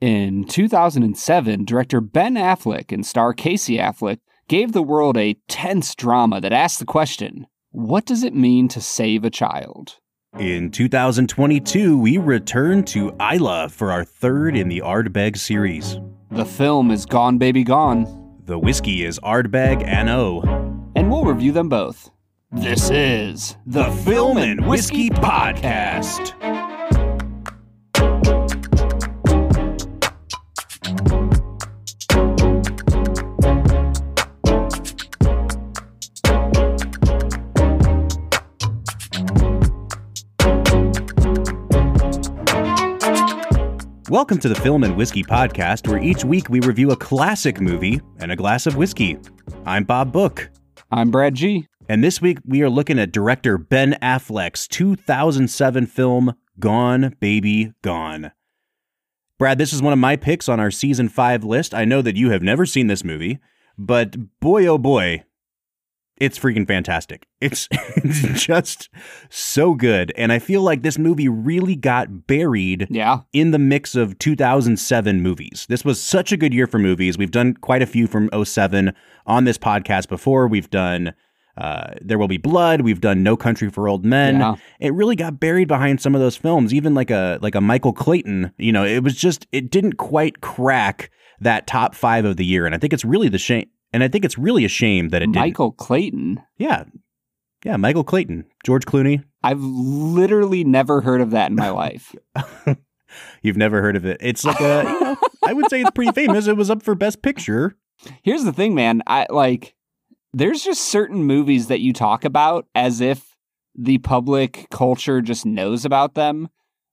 In 2007, director Ben Affleck and star Casey Affleck gave the world a tense drama that asked the question what does it mean to save a child? In 2022, we return to Islay for our third in the Ardbeg series. The film is Gone Baby Gone. The whiskey is Ardbeg An Oa. And we'll review them both. This is the Film and Whiskey Podcast. Welcome to the Film and Whiskey Podcast, where each week we review a classic movie and a glass of whiskey. I'm Bob Book. I'm Brad G. And this week we are looking at director Ben Affleck's 2007 film, Gone Baby Gone. Brad, this is one of my picks on our season five list. I know that you have never seen this movie, but boy, oh boy, it's freaking fantastic. It's, it's just so good. And I feel like this movie really got buried yeah. in the mix of 2007 movies. This was such a good year for movies. We've done quite a few from 07 on this podcast before. We've done uh, There Will Be Blood. We've done No Country for Old Men. Yeah. It really got buried behind some of those films, even like a like a Michael Clayton. You know, it was just it didn't quite crack that top five of the year. And I think it's really the shame and I think it's really a shame that it didn't. Michael Clayton. Yeah. Yeah, Michael Clayton, George Clooney. I've literally never heard of that in my life. You've never heard of it. It's like a, you know, I would say it's pretty famous. It was up for Best Picture. Here's the thing, man. I like there's just certain movies that you talk about as if the public culture just knows about them.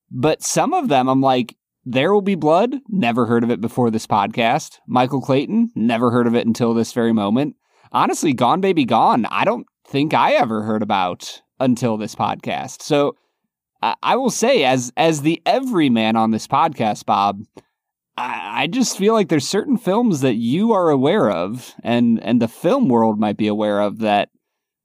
But some of them I'm like, there Will Be Blood, never heard of it before this podcast. Michael Clayton, never heard of it until this very moment. Honestly, Gone Baby Gone, I don't think I ever heard about until this podcast. So I, will say, as as the everyman on this podcast, Bob, I, I just feel like there's certain films that you are aware of, and and the film world might be aware of that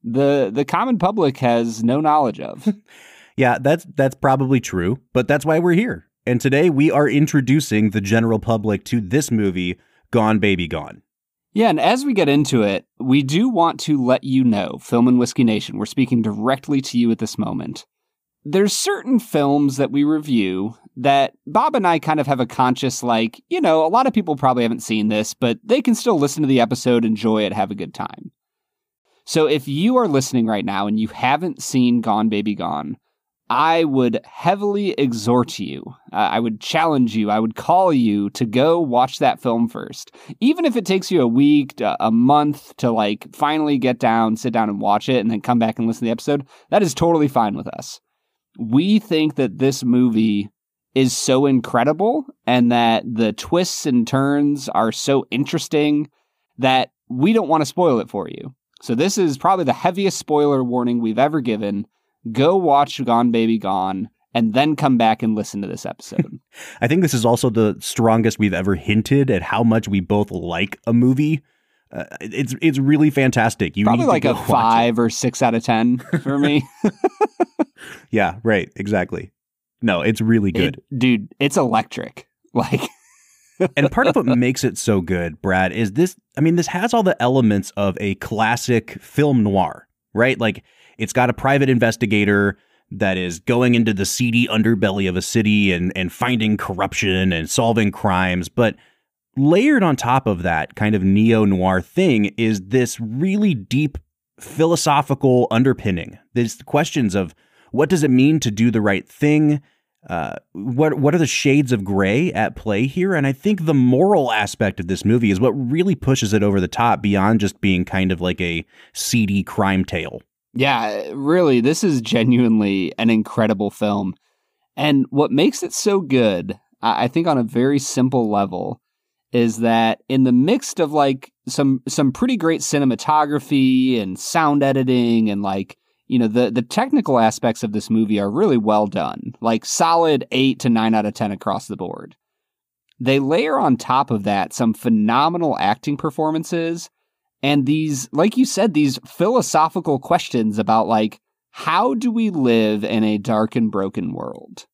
the the common public has no knowledge of. yeah, that's that's probably true, but that's why we're here. And today we are introducing the general public to this movie, Gone Baby Gone. Yeah, and as we get into it, we do want to let you know, Film and Whiskey Nation, we're speaking directly to you at this moment. There's certain films that we review that Bob and I kind of have a conscious, like, you know, a lot of people probably haven't seen this, but they can still listen to the episode, enjoy it, have a good time. So if you are listening right now and you haven't seen Gone Baby Gone, I would heavily exhort you, uh, I would challenge you, I would call you to go watch that film first. Even if it takes you a week, a month to like finally get down, sit down and watch it, and then come back and listen to the episode, that is totally fine with us. We think that this movie is so incredible and that the twists and turns are so interesting that we don't want to spoil it for you. So, this is probably the heaviest spoiler warning we've ever given go watch Gone Baby Gone and then come back and listen to this episode. I think this is also the strongest we've ever hinted at how much we both like a movie. Uh, it's it's really fantastic. You probably like a five or six out of ten for me. yeah, right. Exactly. No, it's really good, it, dude. It's electric. Like, and part of what makes it so good, Brad, is this. I mean, this has all the elements of a classic film noir, right? Like it's got a private investigator that is going into the seedy underbelly of a city and, and finding corruption and solving crimes. But layered on top of that kind of neo noir thing is this really deep philosophical underpinning. There's questions of what does it mean to do the right thing? Uh, what what are the shades of gray at play here? And I think the moral aspect of this movie is what really pushes it over the top beyond just being kind of like a seedy crime tale. Yeah, really, this is genuinely an incredible film. And what makes it so good, I think on a very simple level, is that in the midst of like some some pretty great cinematography and sound editing and like you know the the technical aspects of this movie are really well done like solid 8 to 9 out of 10 across the board they layer on top of that some phenomenal acting performances and these like you said these philosophical questions about like how do we live in a dark and broken world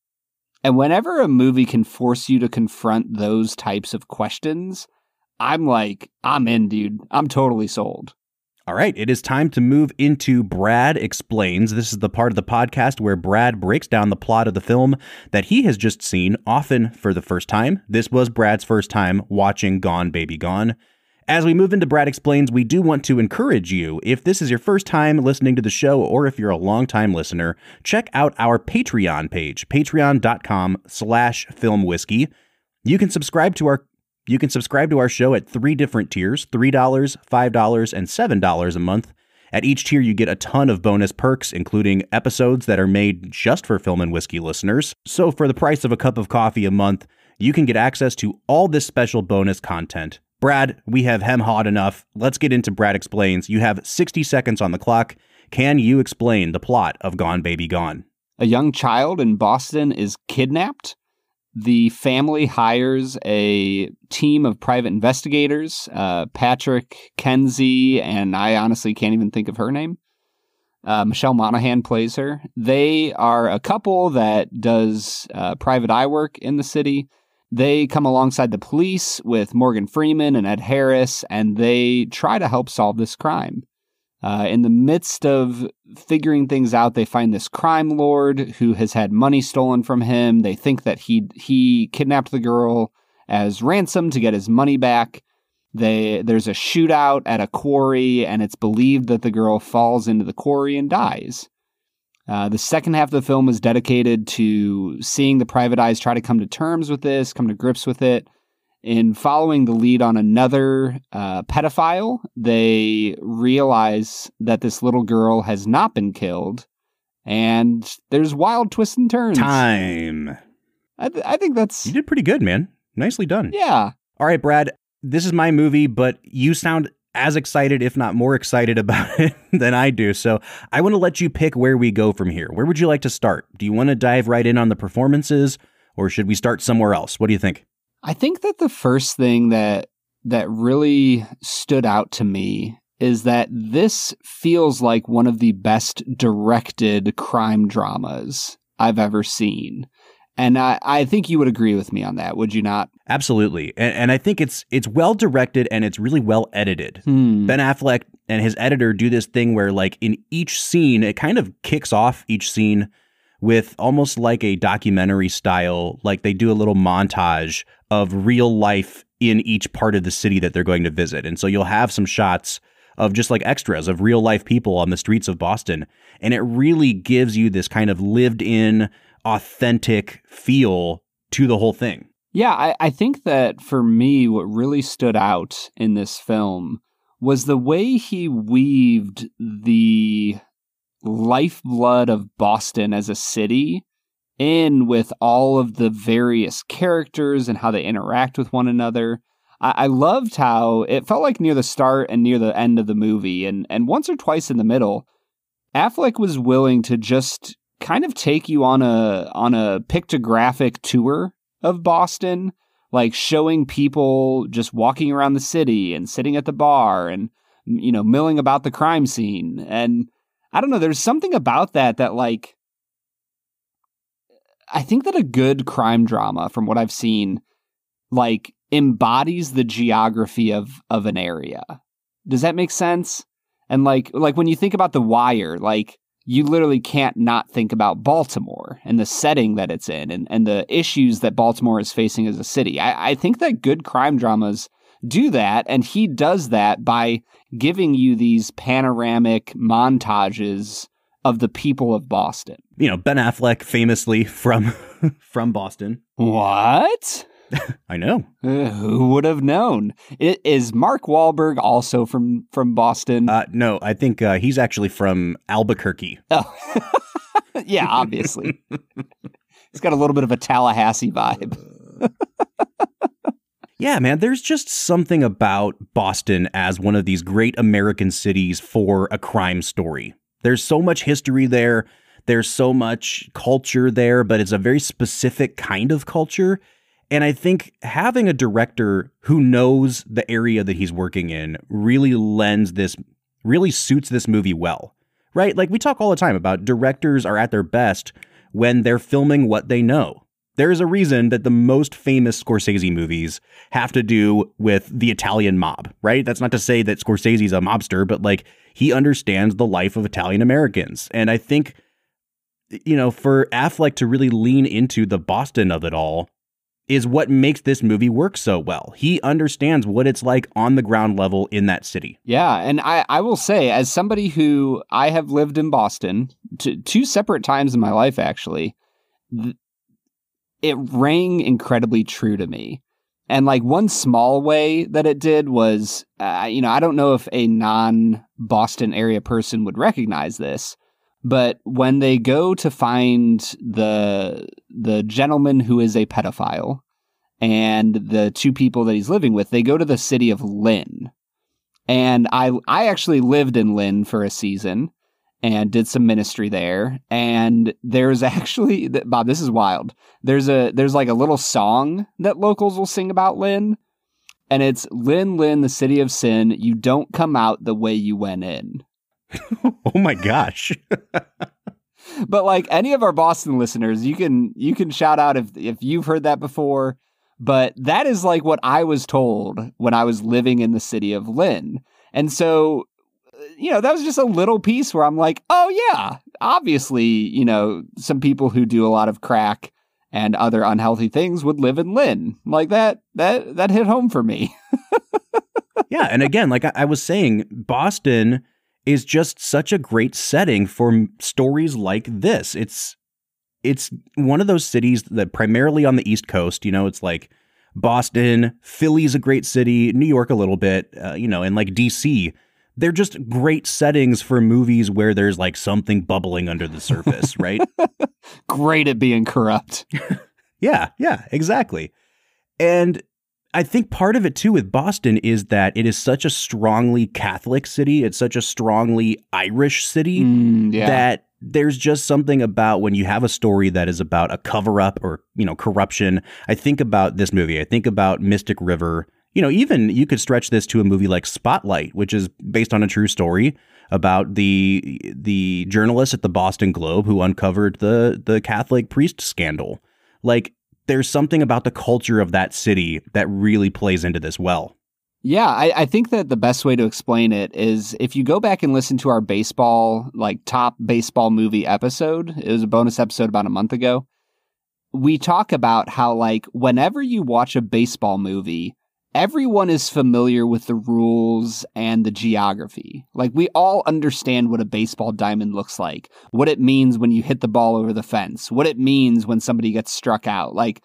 And whenever a movie can force you to confront those types of questions, I'm like, I'm in, dude. I'm totally sold. All right, it is time to move into Brad Explains. This is the part of the podcast where Brad breaks down the plot of the film that he has just seen, often for the first time. This was Brad's first time watching Gone Baby Gone. As we move into Brad Explains, we do want to encourage you, if this is your first time listening to the show or if you're a longtime listener, check out our Patreon page, patreon.com slash filmwhiskey. You can subscribe to our you can subscribe to our show at three different tiers $3, $5, and $7 a month. At each tier, you get a ton of bonus perks, including episodes that are made just for Film and Whiskey listeners. So, for the price of a cup of coffee a month, you can get access to all this special bonus content. Brad, we have hem hawed enough. Let's get into Brad Explains. You have 60 seconds on the clock. Can you explain the plot of Gone Baby Gone? A young child in Boston is kidnapped the family hires a team of private investigators, uh, Patrick, Kenzie, and I honestly can't even think of her name. Uh, Michelle Monaghan plays her. They are a couple that does uh, private eye work in the city. They come alongside the police with Morgan Freeman and Ed Harris, and they try to help solve this crime. Uh, in the midst of figuring things out, they find this crime lord who has had money stolen from him. They think that he he kidnapped the girl as ransom to get his money back. They there's a shootout at a quarry, and it's believed that the girl falls into the quarry and dies. Uh, the second half of the film is dedicated to seeing the private eyes try to come to terms with this, come to grips with it, in following the lead on another uh, pedophile, they realize that this little girl has not been killed, and there's wild twists and turns. Time. I, th- I think that's. You did pretty good, man. Nicely done. Yeah. All right, Brad. This is my movie, but you sound as excited, if not more excited about it than I do. So I want to let you pick where we go from here. Where would you like to start? Do you want to dive right in on the performances, or should we start somewhere else? What do you think? I think that the first thing that that really stood out to me is that this feels like one of the best directed crime dramas I've ever seen. And I, I think you would agree with me on that, would you not? Absolutely. And, and I think it's it's well directed and it's really well edited. Hmm. Ben Affleck and his editor do this thing where like in each scene, it kind of kicks off each scene with almost like a documentary style, like they do a little montage of real life in each part of the city that they're going to visit. And so you'll have some shots of just like extras of real life people on the streets of Boston. And it really gives you this kind of lived in, authentic feel to the whole thing. Yeah, I, I think that for me, what really stood out in this film was the way he weaved the lifeblood of Boston as a city in with all of the various characters and how they interact with one another. I, I loved how it felt like near the start and near the end of the movie, and, and once or twice in the middle, Affleck was willing to just kind of take you on a on a pictographic tour of Boston, like showing people just walking around the city and sitting at the bar and you know milling about the crime scene and I don't know there's something about that that like I think that a good crime drama, from what I've seen, like embodies the geography of of an area. Does that make sense? And like like when you think about The Wire, like you literally can't not think about Baltimore and the setting that it's in and, and the issues that Baltimore is facing as a city. I, I think that good crime dramas do that, and he does that by giving you these panoramic montages of the people of Boston. You know, Ben Affleck famously from from Boston. What? I know. Uh, who would have known? It, is Mark Wahlberg also from from Boston? Uh, no, I think uh, he's actually from Albuquerque. Oh, yeah, obviously. he's got a little bit of a Tallahassee vibe. yeah, man, there's just something about Boston as one of these great American cities for a crime story. There's so much history there. There's so much culture there, but it's a very specific kind of culture. And I think having a director who knows the area that he's working in really lends this, really suits this movie well, right? Like we talk all the time about directors are at their best when they're filming what they know, There is a reason that the most famous Scorsese movies have to do with the Italian mob, right? That's not to say that Scorsese's a mobster, but like he understands the life of Italian Americans. And I think, you know, for Affleck to really lean into the Boston of it all is what makes this movie work so well. He understands what it's like on the ground level in that city. Yeah, and I, I will say, as somebody who I have lived in Boston t- two separate times in my life, actually, th- it rang incredibly true to me. And like one small way that it did was, uh, you know, I don't know if a non Boston area person would recognize this, but when they go to find the the gentleman who is a pedophile and the two people that he's living with, they go to the city of Lynn. And I I actually lived in Lynn for a season and did some ministry there. And there's actually Bob, this is wild. There's a there's like a little song that locals will sing about Lynn. And it's Lynn, Lynn, the city of sin. You don't come out the way you went in. oh my gosh. but like any of our Boston listeners, you can you can shout out if if you've heard that before. But that is like what I was told when I was living in the city of Lynn. And so uh, you know, that was just a little piece where I'm like, oh yeah, obviously, you know, some people who do a lot of crack and other unhealthy things would live in Lynn. Like that that that hit home for me. yeah, and again, like I, I was saying, Boston is just such a great setting for stories like this. It's it's one of those cities that primarily on the East Coast, you know, it's like Boston, Philly's a great city, New York a little bit, uh, you know, and like DC they're just great settings for movies where there's like something bubbling under the surface, right? great at being corrupt. yeah, yeah, exactly. And I think part of it too with Boston is that it is such a strongly Catholic city, it's such a strongly Irish city mm, yeah. that there's just something about when you have a story that is about a cover up or, you know, corruption. I think about this movie. I think about Mystic River you know, even you could stretch this to a movie like Spotlight, which is based on a true story about the the journalist at the Boston Globe who uncovered the the Catholic priest scandal. Like there's something about the culture of that city that really plays into this well. Yeah, I, I, think that the best way to explain it is if you go back and listen to our baseball, like top baseball movie episode, it was a bonus episode about a month ago. We talk about how, like, whenever you watch a baseball movie, everyone is familiar with the rules and the geography. Like we all understand what a baseball diamond looks like, what it means when you hit the ball over the fence, what it means when somebody gets struck out. Like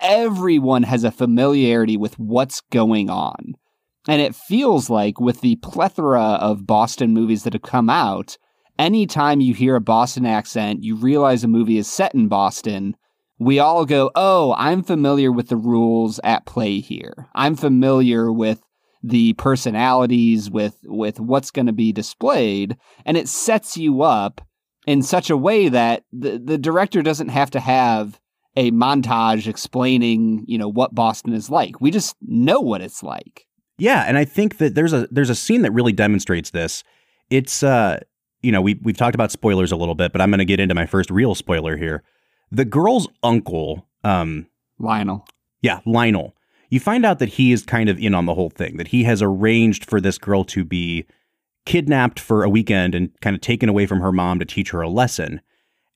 everyone has a familiarity with what's going on. And it feels like with the plethora of Boston movies that have come out, anytime you hear a Boston accent, you realize a movie is set in Boston we all go, oh, I'm familiar with the rules at play here. I'm familiar with the personalities, with with what's going to be displayed, and it sets you up in such a way that the the director doesn't have to have a montage explaining, you know, what Boston is like. We just know what it's like. Yeah, and I think that there's a there's a scene that really demonstrates this. It's uh you know, we we've talked about spoilers a little bit, but I'm going to get into my first real spoiler here. The girl's uncle, um, Lionel. Yeah, Lionel. You find out that he is kind of in on the whole thing, that he has arranged for this girl to be kidnapped for a weekend and kind of taken away from her mom to teach her a lesson.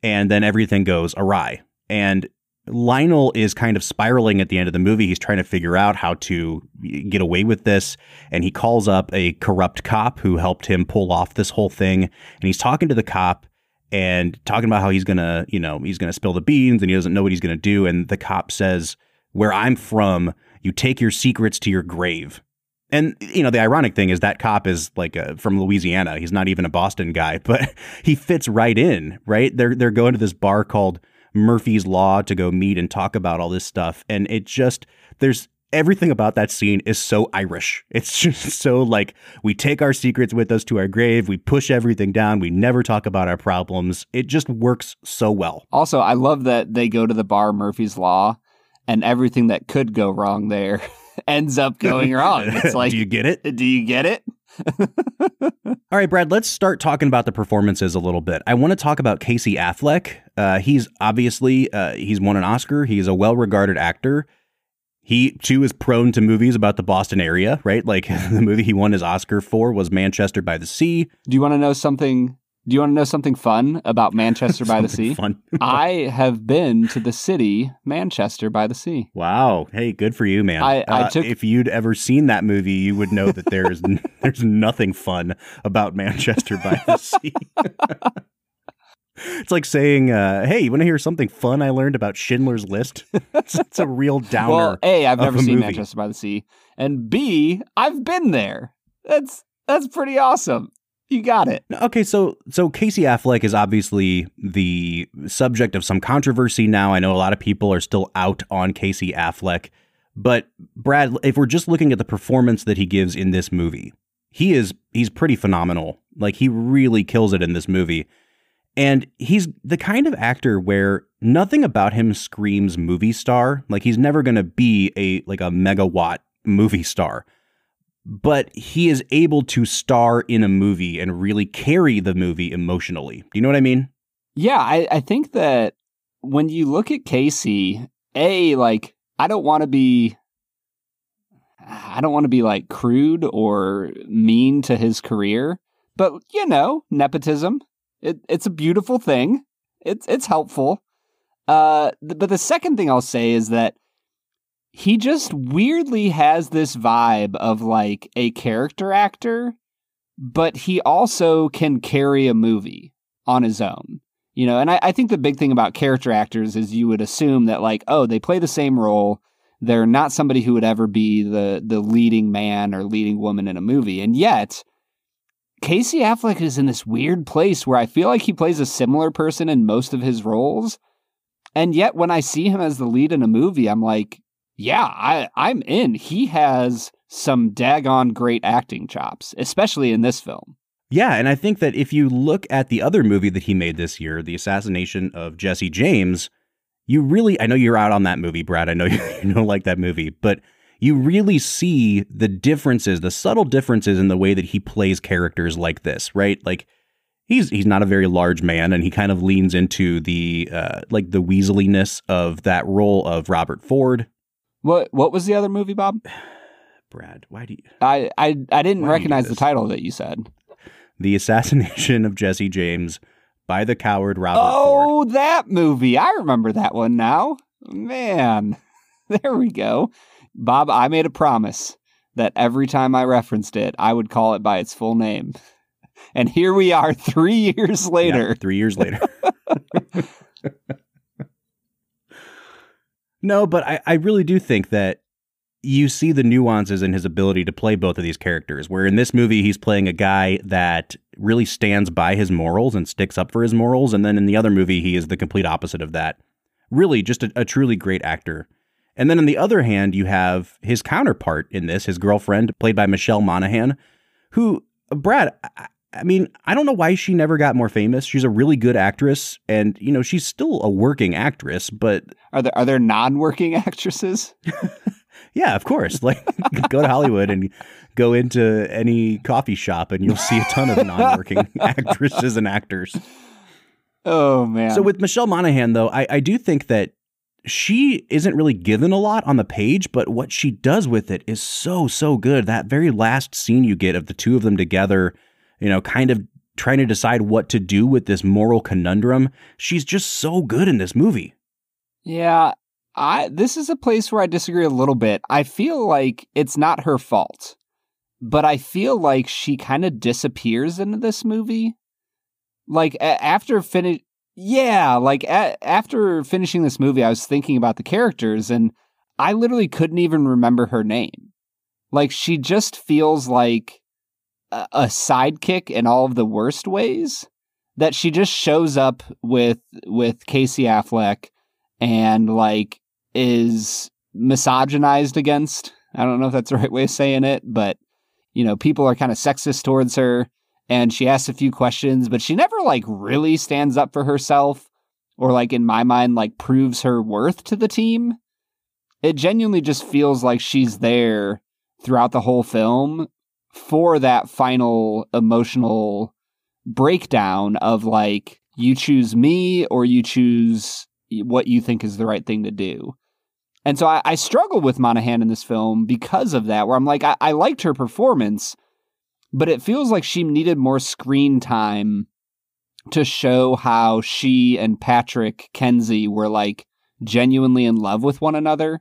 And then everything goes awry. And Lionel is kind of spiraling at the end of the movie. He's trying to figure out how to get away with this. And he calls up a corrupt cop who helped him pull off this whole thing. And he's talking to the cop and talking about how he's gonna, you know, he's gonna spill the beans and he doesn't know what he's gonna do. And the cop says, "Where I'm from, you take your secrets to your grave." And you know, the ironic thing is that cop is like a, from Louisiana. He's not even a Boston guy, but he fits right in. Right? They're they're going to this bar called Murphy's Law to go meet and talk about all this stuff, and it just there's everything about that scene is so Irish. It's just so like we take our secrets with us to our grave, we push everything down, we never talk about our problems. It just works so well. Also, I love that they go to the bar Murphy's Law and everything that could go wrong there ends up going wrong. It's like Do you get it? Do you get it? All right, Brad, let's start talking about the performances a little bit. I want to talk about Casey Affleck. Uh, he's obviously uh, he's won an Oscar. He's a well-regarded actor. He too is prone to movies about the Boston area, right? Like the movie he won his Oscar for was Manchester by the Sea. Do you want to know something do you want to know something fun about Manchester by the Sea? Fun. I have been to the city Manchester by the Sea. Wow. Hey, good for you, man. I- I Uh, took- if you'd ever seen that movie, you would know that there's there's nothing fun about Manchester by the Sea. It's like saying, uh, "Hey, you want to hear something fun I learned about Schindler's List?" it's, it's a real downer. Well, A, I've never a seen movie. Manchester by the Sea, and B, I've been there. That's that's pretty awesome. You got it. Okay, so so Casey Affleck is obviously the subject of some controversy now. I know a lot of people are still out on Casey Affleck, but Brad, if we're just looking at the performance that he gives in this movie, he is he's pretty phenomenal. Like he really kills it in this movie. And he's the kind of actor where nothing about him screams movie star. Like he's never going to be a like a megawatt movie star but he is able to star in a movie and really carry the movie emotionally. Do you know what I mean? Yeah, I, I think that when you look at Casey, A, like, I don't want to be I don't want to be like crude or mean to his career, but you know, nepotism. It, it's a beautiful thing. It's it's helpful. Uh, th- but the second thing I'll say is that he just weirdly has this vibe of like a character actor, but he also can carry a movie on his own. You know, and I, I think the big thing about character actors is you would assume that like, oh, they play the same role. They're not somebody who would ever be the the leading man or leading woman in a movie. And yet, Casey Affleck is in this weird place where I feel like he plays a similar person in most of his roles. And yet when I see him as the lead in a movie, I'm like, yeah, I, I'm in. He has some daggone great acting chops, especially in this film. Yeah, and I think that if you look at the other movie that he made this year, The Assassination of Jesse James, you really I know you're out on that movie, Brad. I know you, you don't like that movie, but you really see the differences, the subtle differences in the way that he plays characters like this, right? Like he's he's not a very large man and he kind of leans into the uh like the weaseliness of that role of Robert Ford. What what was the other movie, Bob? Brad, why do you I I, I didn't Why do you do recognize the title that you said. The Assassination of Jesse James by the coward Robert Ford. oh, that movie. I remember that one now. Man, there we go. Bob, I made a promise that every time I referenced it, I would call it by its full name. And here we are 3 years Yeah, later. three years later. no, but I, I really do think that you see the nuances in his ability to play both of these characters. Where in this movie, he's playing a guy that really stands by his morals and sticks up for his morals. And then in the other movie, he is the complete opposite of that. Really, just a, a truly great actor. And then on the other hand, you have his counterpart in this, his girlfriend, played by Michelle Monaghan, who, uh, Brad, I, I mean, I don't know why she never got more famous. She's a really good actress, and you know, she's still a working actress. But Are there are there non-working actresses? yeah, of course, like go to Hollywood and go into any coffee shop, and you'll see a ton of non-working actresses and actors. Oh man. So with Michelle Monaghan, though, I, I do think that she isn't really given a lot on the page, but what she does with it is so, so good. That very last scene you get of the two of them together, you know, kind of trying to decide what to do with this moral conundrum. She's just so good in this movie. Yeah, I this is a place where I disagree a little bit. I feel like it's not her fault, but I feel like she kind of disappears into this movie. Like a- after finish, yeah, like a- after finishing this movie, I was thinking about the characters, and I literally couldn't even remember her name. Like she just feels like a, a sidekick in all of the worst ways. That she just shows up with with Casey Affleck and like is misogynized against. I don't know if that's the right way of saying it, but you know, people are kind of sexist towards her and she asks a few questions, but she never like really stands up for herself or like in my mind like proves her worth to the team. It genuinely just feels like she's there throughout the whole film for that final emotional breakdown of like you choose me or you choose what you think is the right thing to do. And so I, I struggle with Monaghan in this film because of that, where I'm like, I, I liked her performance, but it feels like she needed more screen time to show how she and Patrick Kenzie were like genuinely in love with one another.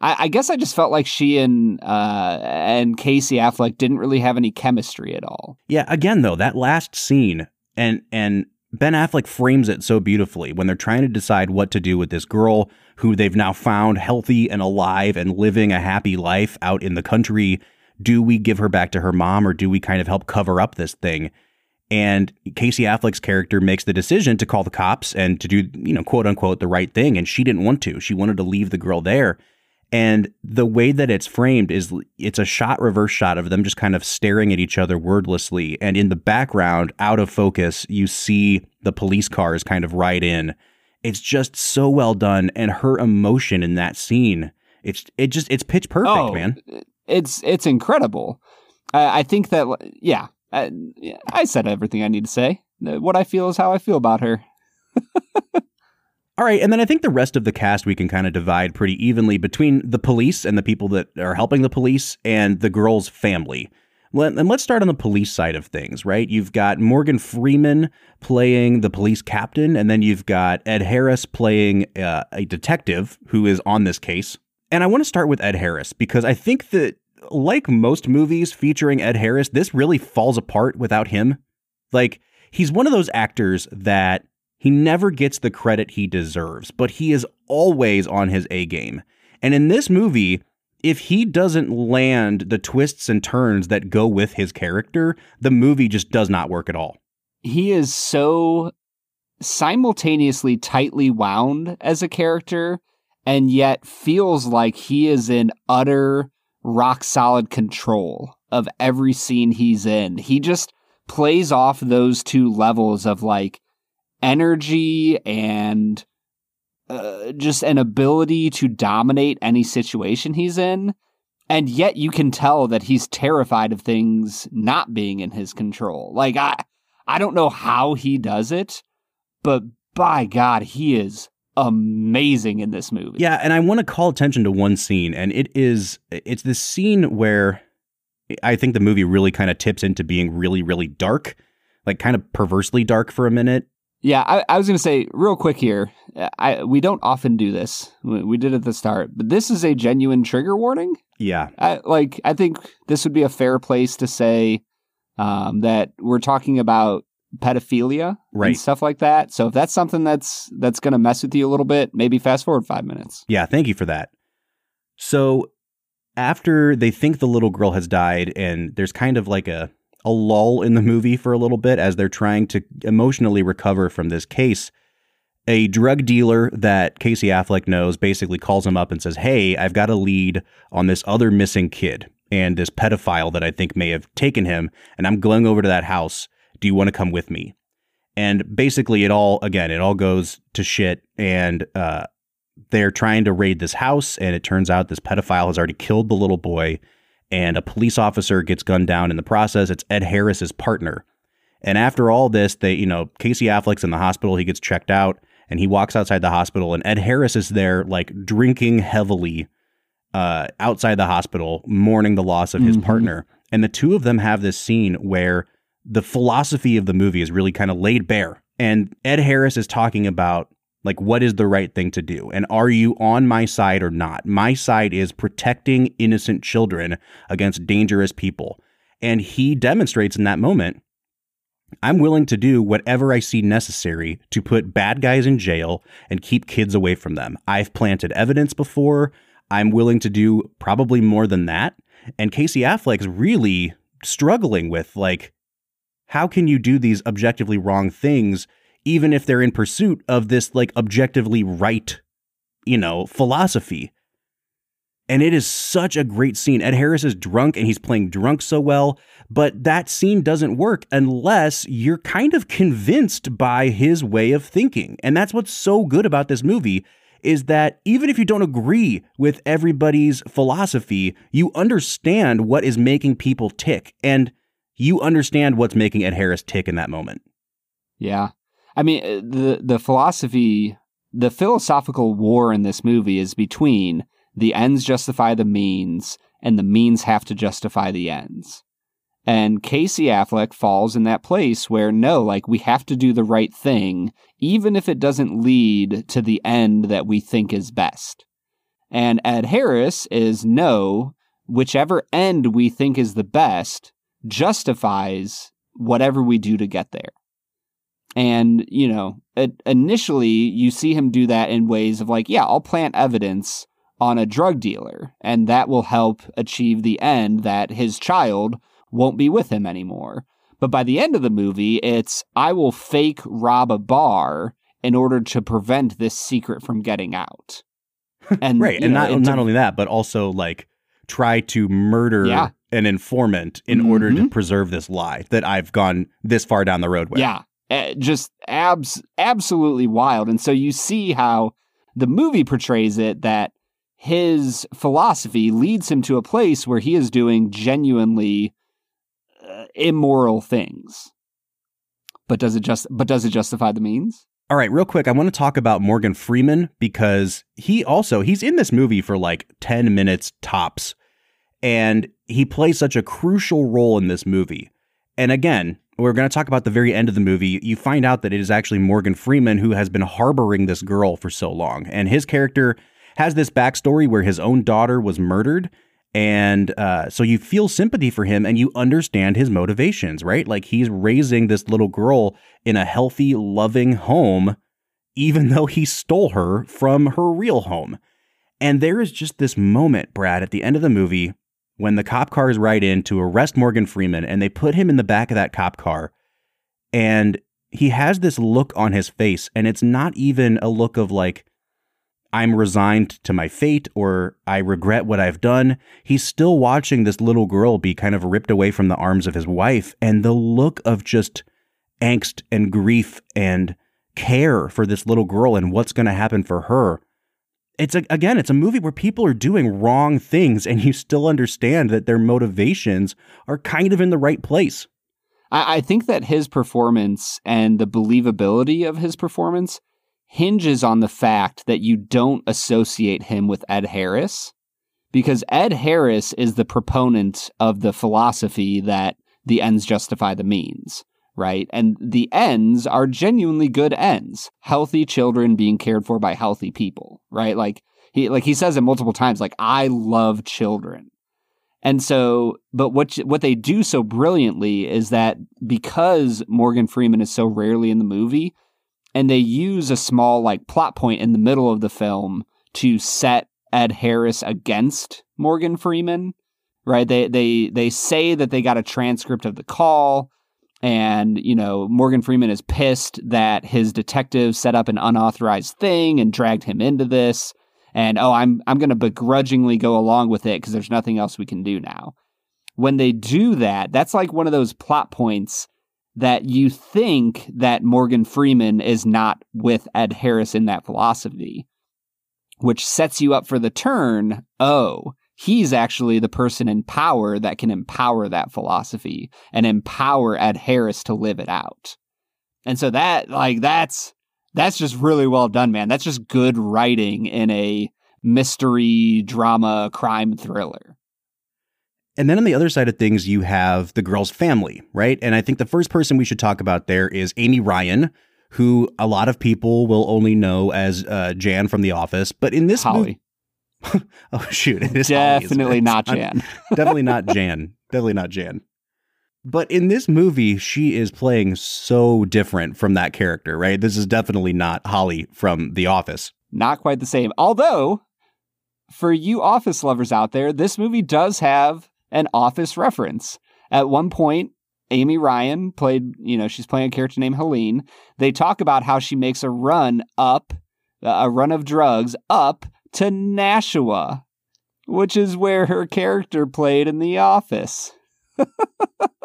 I, I guess I just felt like she and uh, and Casey Affleck didn't really have any chemistry at all. Yeah, again though, that last scene and and Ben Affleck frames it so beautifully when they're trying to decide what to do with this girl who they've now found healthy and alive and living a happy life out in the country. Do we give her back to her mom or do we kind of help cover up this thing? And Casey Affleck's character makes the decision to call the cops and to do, you know, quote unquote, the right thing. And she didn't want to. She wanted to leave the girl there. And the way that it's framed is it's a shot reverse shot of them just kind of staring at each other wordlessly. And in the background, out of focus, you see the police cars kind of ride in. It's just so well done. And her emotion in that scene, it's it just it's pitch perfect, oh, man. Uh, It's it's incredible. I, I think that yeah, I, I said everything I need to say. What I feel is how I feel about her. All right, and then I think the rest of the cast we can kind of divide pretty evenly between the police and the people that are helping the police and the girl's family. And let's start on the police side of things, right? You've got Morgan Freeman playing the police captain, and then you've got Ed Harris playing uh, a detective who is on this case. And I want to start with Ed Harris because I think that, like most movies featuring Ed Harris, this really falls apart without him. Like, he's one of those actors that he never gets the credit he deserves, but he is always on his A game. And in this movie, if he doesn't land the twists and turns that go with his character, the movie just does not work at all. He is so simultaneously tightly wound as a character and yet feels like he is in utter rock solid control of every scene he's in. He just plays off those two levels of like energy and uh, just an ability to dominate any situation he's in. And yet you can tell that he's terrified of things not being in his control. Like I I don't know how he does it, but by God, he is amazing in this movie. Yeah, and I want to call attention to one scene, and it is it's this scene where I think the movie really kind of tips into being really, really dark, like kind of perversely dark for a minute. Yeah, I, I was going to say real quick here. I we don't often do this. We, did at the start, but this is a genuine trigger warning. Yeah, I, like I think this would be a fair place to say um, that we're talking about pedophilia right. and stuff like that. So if that's something that's that's going to mess with you a little bit, maybe fast forward five minutes. Yeah, thank you for that. So after they think the little girl has died, and there's kind of like a a lull in the movie for a little bit as they're trying to emotionally recover from this case. A drug dealer that Casey Affleck knows basically calls him up and says, Hey, I've got a lead on this other missing kid and this pedophile that I think may have taken him, and I'm going over to that house. Do you want to come with me? And basically, it all, again, it all goes to shit. And uh, they're trying to raid this house, and it turns out this pedophile has already killed the little boy and a police officer gets gunned down in the process. It's Ed Harris's partner. And after all this, they, you know, Casey Affleck's in the hospital. He gets checked out and he walks outside the hospital, and Ed Harris is there, like drinking heavily uh, outside the hospital, mourning the loss of his mm-hmm. partner. And the two of them have this scene where the philosophy of the movie is really kind of laid bare. And Ed Harris is talking about like, what is the right thing to do? And are you on my side or not? My side is protecting innocent children against dangerous people. And he demonstrates in that moment I'm willing to do whatever I see necessary to put bad guys in jail and keep kids away from them. I've planted evidence before. I'm willing to do probably more than that. And Casey Affleck's really struggling with like, how can you do these objectively wrong things even if they're in pursuit of this like objectively right, you know, philosophy. And it is such a great scene. Ed Harris is drunk and he's playing drunk so well, but that scene doesn't work unless you're kind of convinced by his way of thinking. And that's what's so good about this movie is that even if you don't agree with everybody's philosophy, you understand what is making people tick and you understand what's making Ed Harris tick in that moment. Yeah. I mean, uh, the the philosophy, the philosophical war in this movie is between the ends justify the means and the means have to justify the ends. And Casey Affleck falls in that place where no, like we have to do the right thing, even if it doesn't lead to the end that we think is best. And Ed Harris is no, whichever end we think is the best justifies whatever we do to get there. And, you know, it, initially you see him do that in ways of like, yeah, I'll plant evidence on a drug dealer, and that will help achieve the end that his child won't be with him anymore. But by the end of the movie, it's I will fake rob a bar in order to prevent this secret from getting out. And right, and know, not not only that, but also like try to murder yeah. An informant in mm-hmm. order to mm-hmm. preserve this lie that I've gone this far down the road with. Yeah, uh, just abs absolutely wild. And so you see how the movie portrays it that his philosophy leads him to a place where he is doing genuinely immoral things. But does it just but does it justify the means? All right, real quick, I want to talk about Morgan Freeman because he also he's in this movie for like 10 minutes tops. And he plays such a crucial role in this movie. And again, we're going to talk about the very end of the movie. You find out that it is actually Morgan Freeman who has been harboring this girl for so long. And his character has this backstory where his own daughter was murdered and uh, so you feel sympathy for him and you understand his motivations, right? Like he's raising this little girl in a healthy, loving home, even though he stole her from her real home. And there is just this moment, Brad, at the end of the movie when the cop cars ride in to arrest Morgan Freeman and they put him in the back of that cop car. And he has this look on his face, and it's not even a look of like, I'm resigned to my fate or I regret what I've done, he's still watching this little girl be kind of ripped away from the arms of his wife. And the look of just angst and grief and care for this little girl and what's going to happen for her. It's a, again, it's a movie where people are doing wrong things and you still understand that their motivations are kind of in the right place. I, I think that his performance and the believability of his performance hinges on the fact that you don't associate him with Ed Harris because Ed Harris is the proponent of the philosophy that the ends justify the means, right? And the ends are genuinely good ends. Healthy children being cared for by healthy people, right? Like he like he says it multiple times like I love children. And so, but what what they do so brilliantly is that because Morgan Freeman is so rarely in the movie, and they use a small like plot point in the middle of the film to set Ed Harris against Morgan Freeman. Right? They they they say that they got a transcript of the call and you know Morgan Freeman is pissed that his detective set up an unauthorized thing and dragged him into this and oh I'm I'm going to begrudgingly go along with it because there's nothing else we can do now. When they do that, that's like one of those plot points that you think that Morgan Freeman is not with Ed Harris in that philosophy, which sets you up for the turn. Oh, he's actually the person in power that can empower that philosophy and empower Ed Harris to live it out. And so that, like, that's, that's just really well done, man. That's just good writing in a mystery, drama, crime thriller. And then on the other side of things, you have the girl's family, right? And I think the first person we should talk about there is Amy Ryan, who a lot of people will only know as uh, Jan from The Office. But in this Holly. movie, oh shoot, it is definitely not Jan. definitely not Jan. Definitely not Jan. But in this movie, she is playing so different from that character, right? This is definitely not Holly from The Office. Not quite the same. Although, for you Office lovers out there, this movie does have an office reference. At one point, Amy Ryan played, you know, she's playing a character named Helene. They talk about how she makes a run up, a run of drugs up to Nashua, which is where her character played in The Office.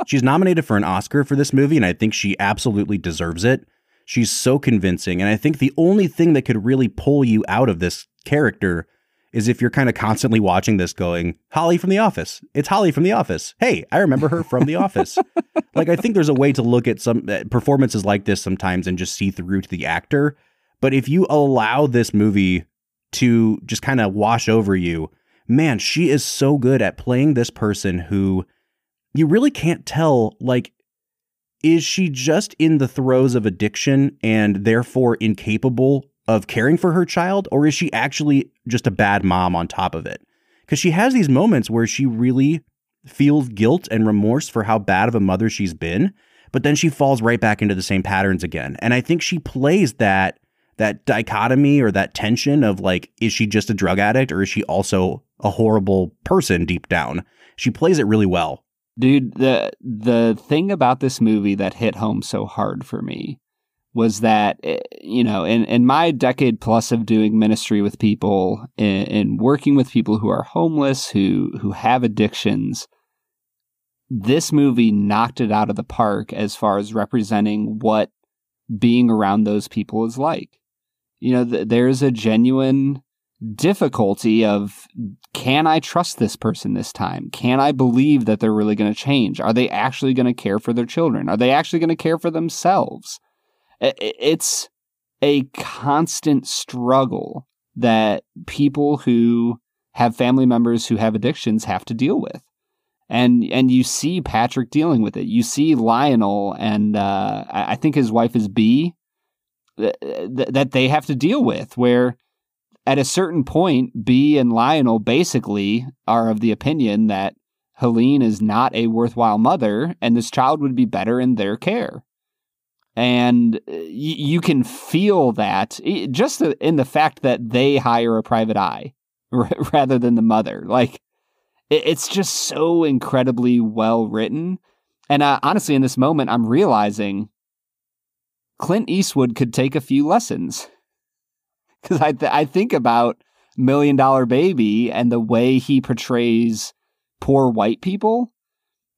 she's nominated for an Oscar for this movie, and I think she absolutely deserves it. She's so convincing. And I think the only thing that could really pull you out of this character is if you're kind of constantly watching this going, Holly from The Office. It's Holly from The Office. Hey, I remember her from The Office. like, I think there's a way to look at some uh, performances like this sometimes and just see through to the actor. But if you allow this movie to just kind of wash over you, man, she is so good at playing this person who you really can't tell, like, is she just in the throes of addiction and therefore incapable of caring for her child, or is she actually just a bad mom on top of it? Because she has these moments where she really feels guilt and remorse for how bad of a mother she's been, but then she falls right back into the same patterns again. And I think she plays that that dichotomy or that tension of like, is she just a drug addict or is she also a horrible person deep down? She plays it really well. Dude, the the thing about this movie that hit home so hard for me was that eh, you know in, in my decade plus of doing ministry with people and, and working with people who are homeless who who have addictions this movie knocked it out of the park as far as representing what being around those people is like you know th- there's a genuine difficulty of can I trust this person this time? Can I believe that they're really going to change? Are they actually going to care for their children? Are they actually going to care for themselves? It's a constant struggle that people who have family members who have addictions have to deal with. And and you see Patrick dealing with it. You see Lionel and uh, I think his wife is B th- that they have to deal with where at a certain point, B and Lionel basically are of the opinion that Helene is not a worthwhile mother and this child would be better in their care. And uh, you can feel that just in the fact that they hire a private eye rather than the mother. Like it's just so incredibly well written. And uh, honestly in this moment i'm realizing clint eastwood could take a few lessons. Because I, th- I think about million dollar baby and the way he portrays poor white people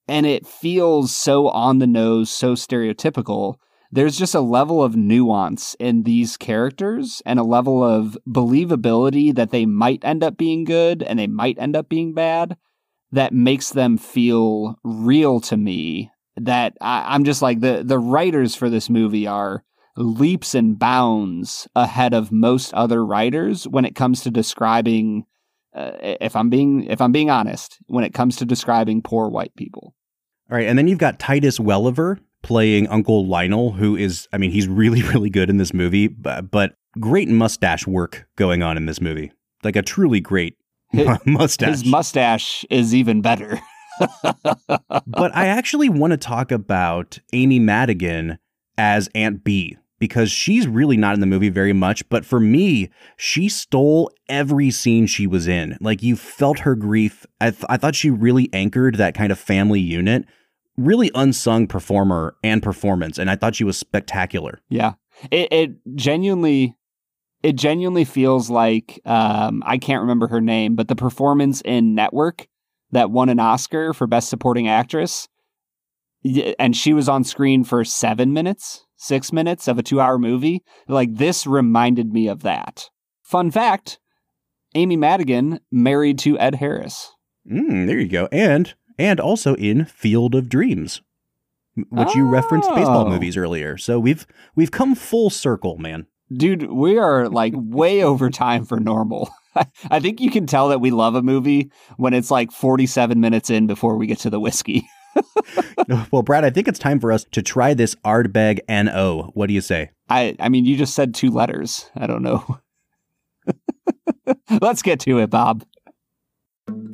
and it feels so on the nose so stereotypical. There's just a level of nuance in these characters and a level of believability that they might end up being good and they might end up being bad that makes them feel real to me that I, am just like the the writers for this movie are leaps and bounds ahead of most other writers when it comes to describing uh, if I'm being if I'm being honest when it comes to describing poor white people. All right, and then you've got Titus Welliver, playing Uncle Lionel, who is, I mean, he's really, really good in this movie, but, but great mustache work going on in this movie. Like a truly great his, mustache. His mustache is even better. but I actually want to talk about Amy Madigan as Aunt Bea because she's really not in the movie very much. But for me, she stole every scene she was in. Like you felt her grief. I, th- I thought she really anchored that kind of family unit really unsung performer and performance, and I thought she was spectacular. Yeah, it, it genuinely, it genuinely feels like um, I can't remember her name, but the performance in Network that won an Oscar for Best Supporting Actress, and she was on screen for seven minutes, six minutes of a two-hour movie. Like this reminded me of that. Fun fact: Amy Madigan married to Ed Harris. Mm, there you go, and and also in Field of Dreams, which oh. you referenced baseball oh. movies earlier. So we've we've come full circle, man. Dude, we are like way over time for normal. I think you can tell that we love a movie when it's like 47 minutes in before we get to the whiskey. well, Brad, I think it's time for us to try this Ardbeg NO. What do you say? I I mean, you just said two letters. I don't know. Let's get to it, Bob.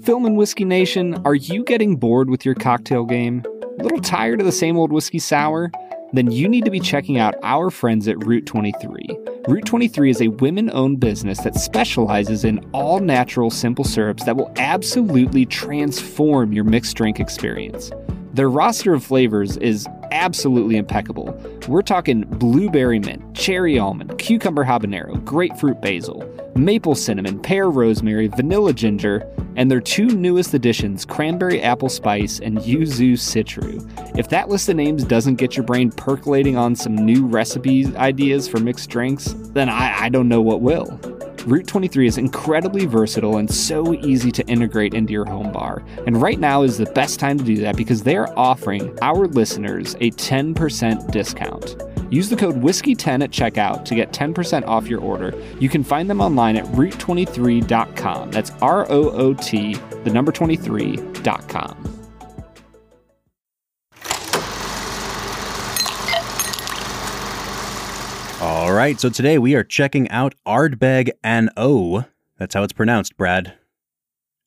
Film and Whiskey Nation, are you getting bored with your cocktail game? A little tired of the same old whiskey sour? Then you need to be checking out our friends at Root 23. Root 23 is a women owned business that specializes in all natural simple syrups that will absolutely transform your mixed drink experience. Their roster of flavors is absolutely impeccable. We're talking blueberry mint, cherry almond, cucumber habanero, grapefruit basil, maple cinnamon, pear rosemary, vanilla ginger, and their two newest additions, Cranberry Apple Spice and Yuzu Citru. If that list of names doesn't get your brain percolating on some new recipe ideas for mixed drinks, then I, I don't know what will. Root 23 is incredibly versatile and so easy to integrate into your home bar. And right now is the best time to do that because they are offering our listeners a 10% discount. Use the code WHISKEY10 at checkout to get 10% off your order. You can find them online at root23.com. That's R O O T, the number 23.com. right, so today we are checking out Ardbeg An Oa. That's how it's pronounced, Brad.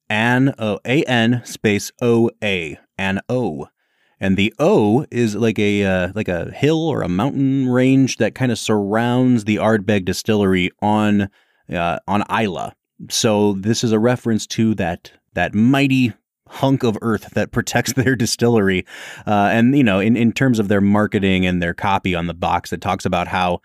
An Oa A N space O A An Oa and the O is like a uh, like a hill or a mountain range that kind of surrounds the Ardbeg distillery on uh, on Islay. So this is a reference to that that mighty hunk of earth that protects their distillery. Uh, and you know, in in terms of their marketing and their copy on the box, it talks about how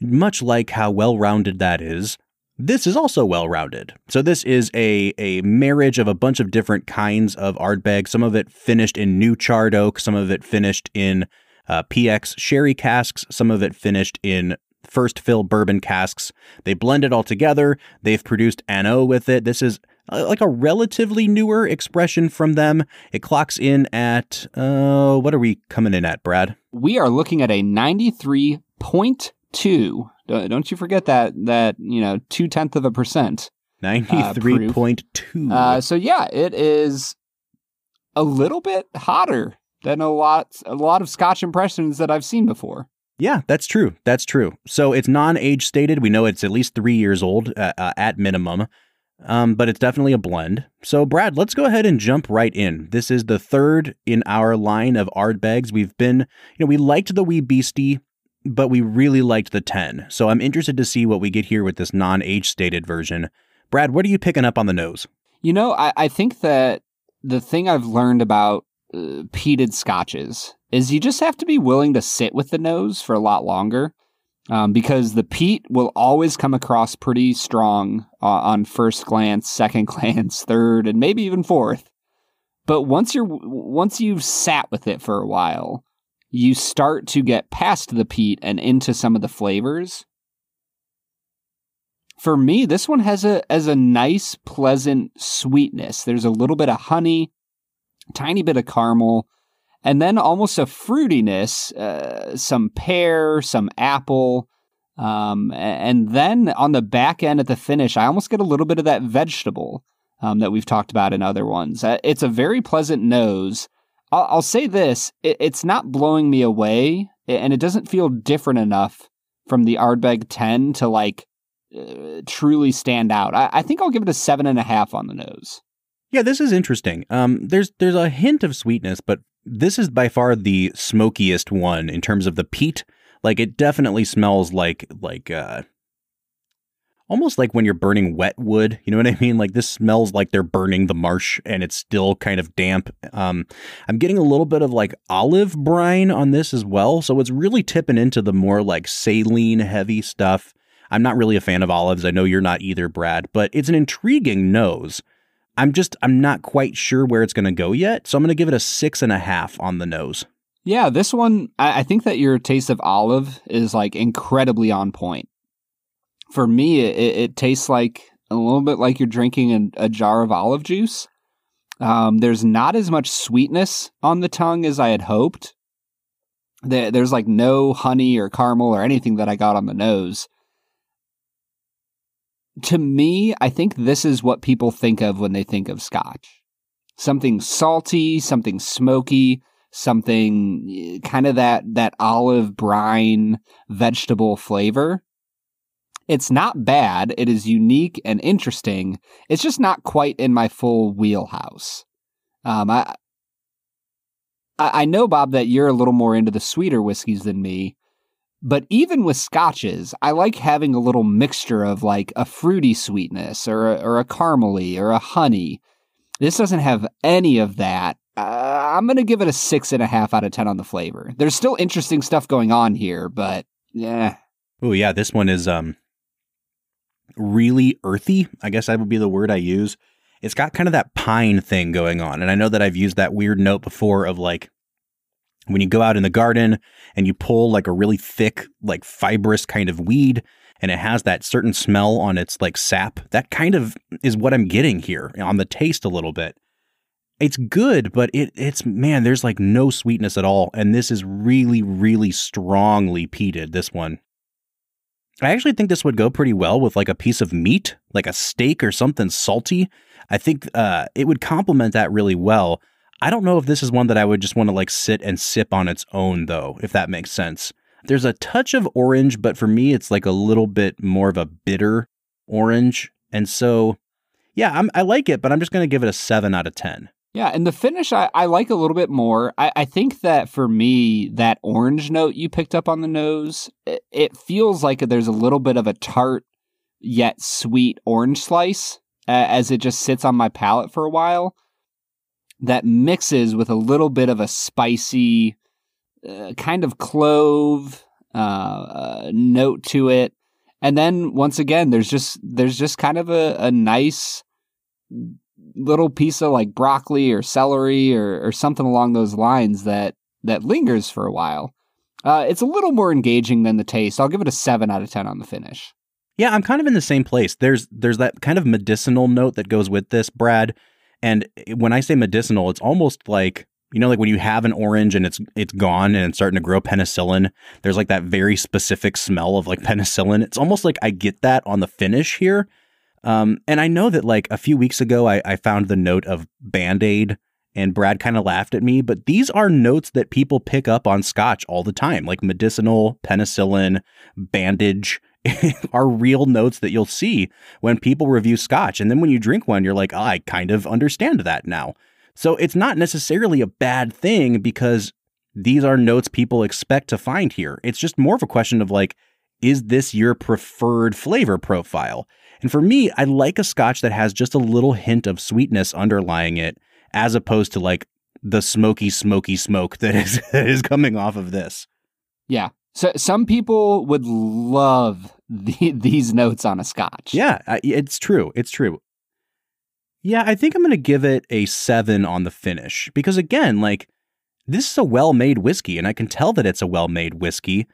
much like how well rounded that is, this is also well rounded. So this is a a marriage of a bunch of different kinds of Ardbeg. Some of it finished in new charred oak, some of it finished in uh, PX sherry casks, some of it finished in first fill bourbon casks. They blend it all together. They've produced An-Oa with it. This is uh, like a relatively newer expression from them. It clocks in at uh, what are we coming in at, Brad? We are looking at a ninety three point two don't you forget that that you know two tenth of a percent. Ninety three point two. Uh, so yeah, it is a little bit hotter than a lot a lot of Scotch impressions that I've seen before. Yeah, that's true. That's true. So it's non-age stated. We know it's at least three years old uh, uh, at minimum, um, but it's definitely a blend. So Brad, let's go ahead and jump right in. This is the third in our line of Ardbegs. We've been, you know, we liked the wee beastie but we really liked the 10. So I'm interested to see what we get here with this non age stated version. Brad, what are you picking up on the nose? You know, I, I think that the thing I've learned about uh, peated scotches is you just have to be willing to sit with the nose for a lot longer. Um, because the peat will always come across pretty strong uh, on first glance, second glance, third, and maybe even fourth. But once you're once you've sat with it for a while, you start to get past the peat and into some of the flavors. For me, this one has a as a nice, pleasant sweetness. There's a little bit of honey, tiny bit of caramel, and then almost a fruitiness, uh, some pear, some apple. Um, and then on the back end at the finish, I almost get a little bit of that vegetable um, that we've talked about in other ones. Uh, it's a very pleasant nose I'll, I'll say this: it, it's not blowing me away, and it doesn't feel different enough from the Ardbeg 10 to like uh, truly stand out. I, I think I'll give it a seven and a half on the nose. Yeah, this is interesting. Um, there's there's a hint of sweetness, but this is by far the smokiest one in terms of the peat. Like it definitely smells like like uh, almost like when you're burning wet wood. You know what I mean? Like this smells like they're burning the marsh and it's still kind of damp. Um, I'm getting a little bit of like olive brine on this as well. So it's really tipping into the more like saline heavy stuff. I'm not really a fan of olives. I know you're not either, Brad, but it's an intriguing nose. I'm just, I'm not quite sure where it's going to go yet. So I'm going to give it a six and a half on the nose. Yeah, this one, I, I think that your taste of olive is like incredibly on point for me, it, it, tastes like a little bit like you're drinking a, a jar of olive juice. Um, there's not as much sweetness on the tongue as I had hoped. There, there's like no honey or caramel or anything that I got on the nose. To me, I think this is what people think of when they think of scotch something salty, something smoky, something eh, kind of that, that olive brine vegetable flavor. It's not bad. It is unique and interesting. It's just not quite in my full wheelhouse. Um, I, I know, Bob, that you're a little more into the sweeter whiskeys than me. But even with scotches, I like having a little mixture of like a fruity sweetness or a, or a caramely or a honey. This doesn't have any of that. Uh, I'm going to give it a six and a half out of 10 on the flavor. There's still interesting stuff going on here, but yeah. Oh, yeah. This one is, um, really earthy. I guess that would be the word I use. it's got kind of that pine thing going on. And I know that I've used that weird note before of like when you go out in the garden and you pull like a really thick, like fibrous kind of weed and it has that certain smell on its like sap. That kind of is what I'm getting here on the taste a little bit. It's good, but it it's man, there's like no sweetness at all and this is really really strongly peated this one. I actually think this would go pretty well with like a piece of meat, like a steak or something salty. I think uh, it would complement that really well. I don't know if this is one that I would just want to like sit and sip on its own, though, if that makes sense. There's a touch of orange, but for me, it's like a little bit more of a bitter orange. And so, yeah, I'm, I like it, but I'm just going to give it a 7 out of 10. Yeah, and the finish I, I like a little bit more. I, I think that for me, that orange note you picked up on the nose, it, it feels like there's a little bit of a tart yet sweet orange slice uh, as it just sits on my palate for a while. That mixes with a little bit of a spicy uh, kind of clove uh, uh note to it, and then once again, there's just there's just kind of a, a nice little piece of like broccoli or celery or, or something along those lines that that lingers for a while. Uh, it's a little more engaging than the taste. I'll give it a seven out of ten on the finish. Yeah, I'm kind of in the same place. There's there's that kind of medicinal note that goes with this, Brad. And when I say medicinal, it's almost like you know, like when you have an orange and it's it's gone and it's starting to grow penicillin. There's like that very specific smell of like penicillin. It's almost like I get that on the finish here. Um, and I know that like a few weeks ago, I, I found the note of Band Aid and Brad kind of laughed at me, but these are notes that people pick up on scotch all the time, like medicinal, penicillin, bandage. are real notes that you'll see when people review scotch. And then when you drink one, you're like, oh, I kind of understand that now. So it's not necessarily a bad thing because these are notes people expect to find here. It's just more of a question of like, is this your preferred flavor profile? And for me, I like a scotch that has just a little hint of sweetness underlying it, as opposed to like the smoky, smoky smoke that is that is coming off of this. Yeah. So some people would love the, these notes on a scotch. Yeah, it's true. It's true. Yeah, I think I'm going to give it a seven on the finish because, again, like, this is a well made whiskey, and I can tell that it's a well made whiskey.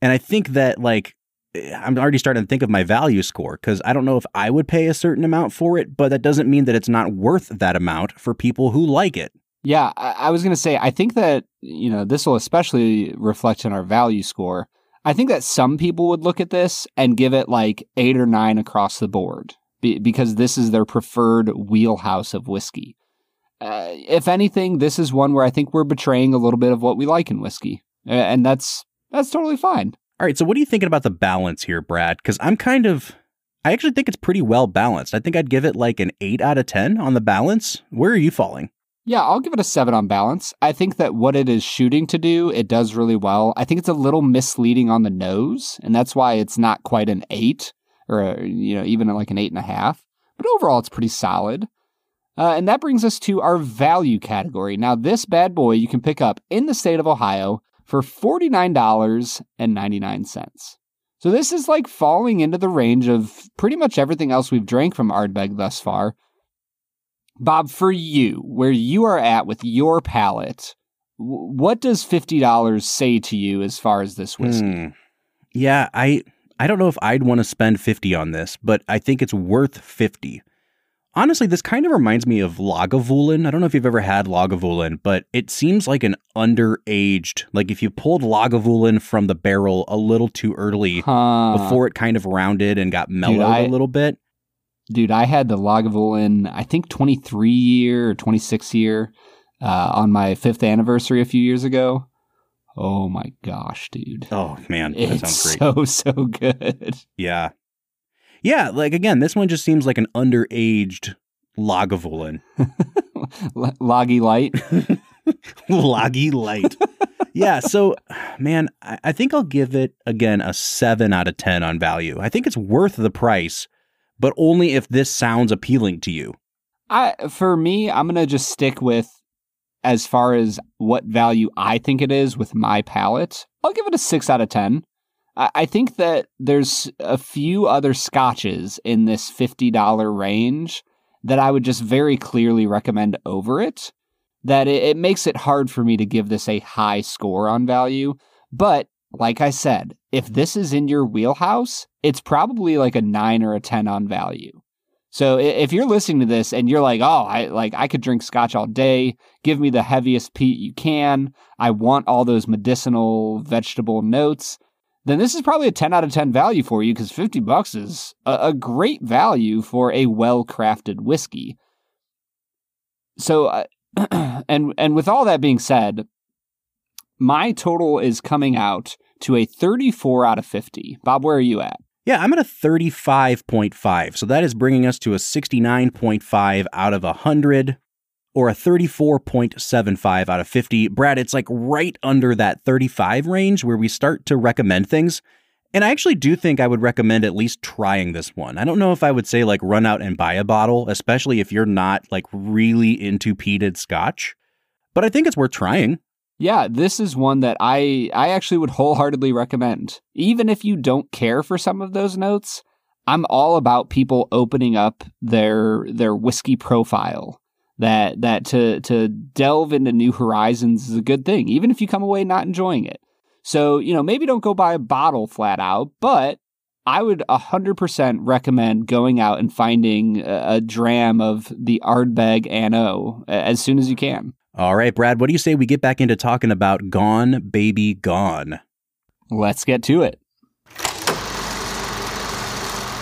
And I think that, like, I'm already starting to think of my value score because I don't know if I would pay a certain amount for it, but that doesn't mean that it's not worth that amount for people who like it. Yeah, I, I was going to say, I think that, you know, this will especially reflect in our value score. I think that some people would look at this and give it like eight or nine across the board be, because this is their preferred wheelhouse of whiskey. Uh, if anything, this is one where I think we're betraying a little bit of what we like in whiskey, and that's that's totally fine. All right, so what are you thinking about the balance here, Brad? Because I'm kind of, I actually think it's pretty well balanced. I think I'd give it like an 8 out of 10 on the balance. Where are you falling? Yeah, I'll give it a 7 on balance. I think that what it is shooting to do, it does really well. I think it's a little misleading on the nose, and that's why it's not quite an 8 or, a, you know, even like an 8.5. But overall, it's pretty solid. Uh, and that brings us to our value category. Now, this bad boy you can pick up in the state of Ohio for $49.99. So this is like falling into the range of pretty much everything else we've drank from Ardbeg thus far. Bob, for you, where you are at with your palate, what does $50 say to you as far as this whiskey? Mm. Yeah, I I don't know if I'd want to spend 50 on this, but I think it's worth 50. Honestly, this kind of reminds me of Lagavulin. I don't know if you've ever had Lagavulin, but it seems like an underaged. Like if you pulled Lagavulin from the barrel a little too early huh. before it kind of rounded and got mellowed dude, I, a little bit. Dude, I had the Lagavulin, I think 23 year or 26 year uh, on my fifth anniversary a few years ago. Oh my gosh, dude. Oh man, that it's sounds great. So so good. Yeah. Yeah, like again, this one just seems like an underaged Lagavulin. Loggy light. Loggy light. yeah, so man, I, I think I'll give it again a seven out of ten on value. I think it's worth the price, but only if this sounds appealing to you. I for me, I'm gonna just stick with as far as what value I think it is with my palate. I'll give it a six out of ten. I think that there's a few other scotches in this $50 range that I would just very clearly recommend over it. That it, it makes it hard for me to give this a high score on value. But like I said, if this is in your wheelhouse, it's probably like a nine or a 10 on value. So if you're listening to this and you're like, oh, I like I could drink scotch all day, give me the heaviest peat you can. I want all those medicinal vegetable notes. Then this is probably a 10 out of 10 value for you because 50 bucks is a, a great value for a well-crafted whiskey. So uh, and and with all that being said, my total is coming out to a 34 out of 50. Bob, where are you at? Yeah, I'm at a 35.5. So that is bringing us to a 69.5 out of 100 or a 34.75 out of 50. Brad, it's like right under that 35 range where we start to recommend things. And I actually do think I would recommend at least trying this one. I don't know if I would say like run out and buy a bottle, especially if you're not like really into peated scotch, but I think it's worth trying. Yeah, this is one that I I actually would wholeheartedly recommend. Even if you don't care for some of those notes, I'm all about people opening up their their whiskey profile. That that to to delve into new horizons is a good thing, even if you come away not enjoying it. So, you know, maybe don't go buy a bottle flat out, but I would 100% recommend going out and finding a, a dram of the Ardbeg An Oa as soon as you can. All right, Brad, what do you say we get back into talking about Gone Baby Gone? Let's get to it.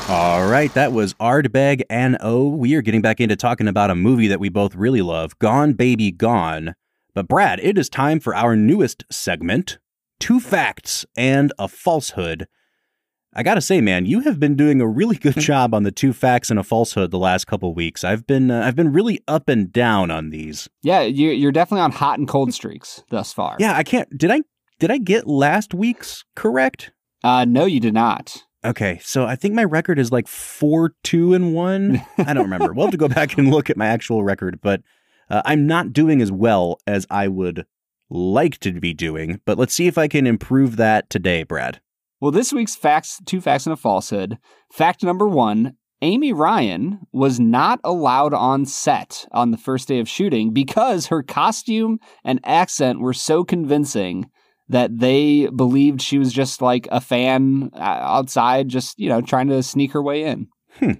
All right, that was Ardbeg An Oa. We are getting back into talking about a movie that we both really love, Gone Baby Gone. But Brad, it is time for our newest segment, Two Facts and a Falsehood. I gotta say, man, you have been doing a really good job on the two facts and a falsehood the last couple weeks. I've been uh, I've been really up and down on these. Yeah, you, you're definitely on hot and cold streaks thus far. Yeah, I can't. Did I did I get last week's correct? Uh, no, you did not. Okay, so I think my record is like four, two, and one. I don't remember. we'll have to go back and look at my actual record, but uh, I'm not doing as well as I would like to be doing. But let's see if I can improve that today, Brad. Well, this week's facts, two facts and a falsehood. Fact number one Amy Ryan was not allowed on set on the first day of shooting because her costume and accent were so convincing that they believed she was just like a fan uh, outside, just, you know, trying to sneak her way in. Hmm.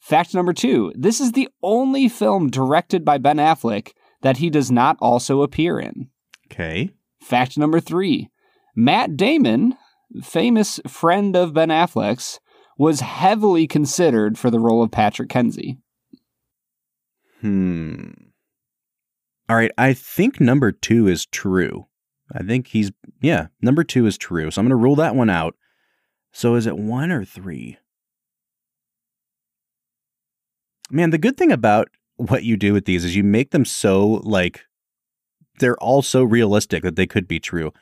Fact number two this is the only film directed by Ben Affleck that he does not also appear in. Okay. Fact number three Matt Damon famous friend of Ben Affleck's, was heavily considered for the role of Patrick Kenzie. Hmm. All right, I think number two is true. I think he's, yeah, number two is true. So I'm going to rule that one out. So is it one or three? Man, the good thing about what you do with these is you make them so like they're all so realistic that they could be true.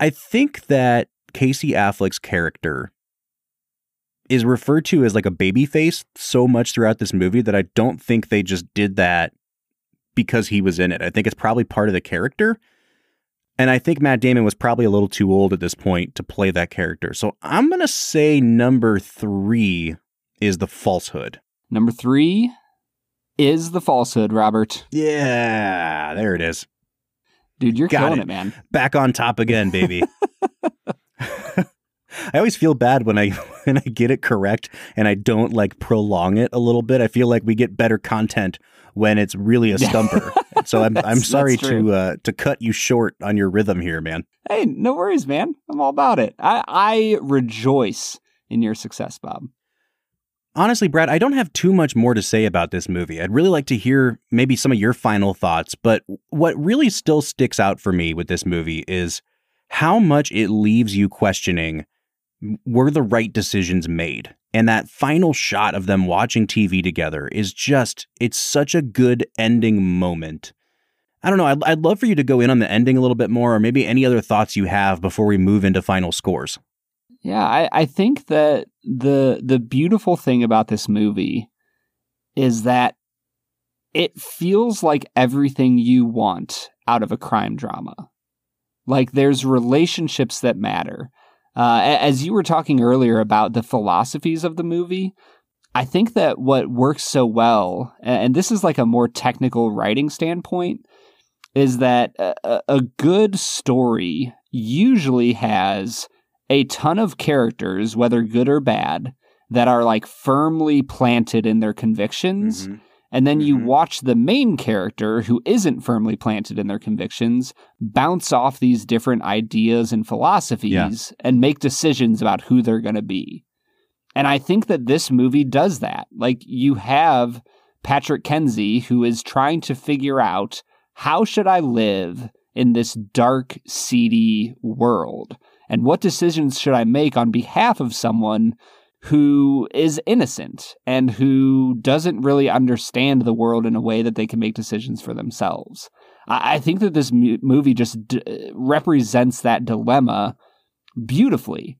I think that Casey Affleck's character is referred to as like a baby face so much throughout this movie that I don't think they just did that because he was in it. I think it's probably part of the character. And I think Matt Damon was probably a little too old at this point to play that character. So I'm going to say number three is the falsehood. Number three is the falsehood, Robert. Yeah, there it is. Dude, you're Got killing it. it, man. Back on top again, baby. I always feel bad when I when I get it correct and I don't like prolong it a little bit. I feel like we get better content when it's really a stumper. so I'm I'm sorry to uh, to cut you short on your rhythm here, man. Hey, no worries, man. I'm all about it. I I rejoice in your success, Bob. Honestly, Brad, I don't have too much more to say about this movie. I'd really like to hear maybe some of your final thoughts, but what really still sticks out for me with this movie is how much it leaves you questioning were the right decisions made? And that final shot of them watching TV together is just, it's such a good ending moment. I don't know. I'd, I'd love for you to go in on the ending a little bit more, or maybe any other thoughts you have before we move into final scores. Yeah, I, I think that the the beautiful thing about this movie is that it feels like everything you want out of a crime drama. Like there's relationships that matter. Uh, as you were talking earlier about the philosophies of the movie, I think that what works so well, and this is like a more technical writing standpoint, is that a, a good story usually has a ton of characters, whether good or bad, that are like firmly planted in their convictions. Mm-hmm. And then you mm-hmm. watch the main character who isn't firmly planted in their convictions bounce off these different ideas and philosophies yeah. and make decisions about who they're going to be. And I think that this movie does that. Like you have Patrick Kenzie who is trying to figure out how should I live in this dark, seedy world? And what decisions should I make on behalf of someone who is innocent and who doesn't really understand the world in a way that they can make decisions for themselves? I, think that this movie just d- represents that dilemma beautifully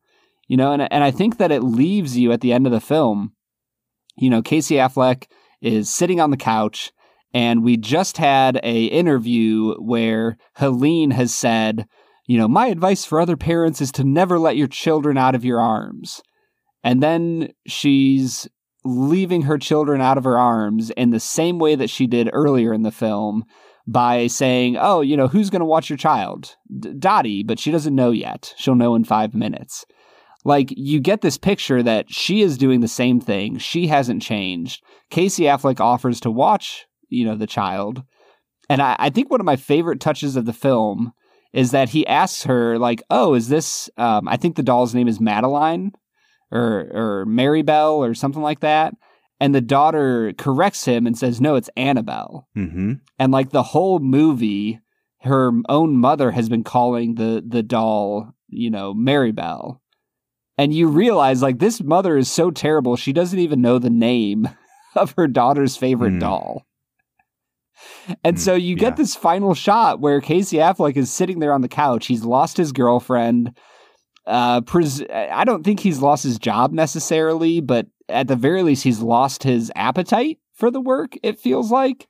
you know, and and I think that it leaves you at the end of the film. You know, Casey Affleck is sitting on the couch, and we just had a interview where Helene has said, you know, my advice for other parents is to never let your children out of your arms. And then she's leaving her children out of her arms in the same way that she did earlier in the film by saying, "Oh, you know, who's going to watch your child? D- Dottie, but she doesn't know yet. She'll know in 5 minutes." like you get this picture that she is doing the same thing. She hasn't changed. Casey Affleck offers to watch, you know, the child. And I, I think one of my favorite touches of the film is that he asks her, like, oh, is this um, I think the doll's name is Madeline or or Maribel or something like that. And the daughter corrects him and says, no, it's Annabelle. Mm-hmm. And like the whole movie, her own mother has been calling the the doll, you know, Maribel and you realize like this mother is so terrible she doesn't even know the name of her daughter's favorite mm. doll and mm, so you get yeah. this final shot where Casey Affleck is sitting there on the couch. He's lost his girlfriend. Uh, pres- I don't think he's lost his job necessarily, but at the very least, he's lost his appetite for the work. It feels like,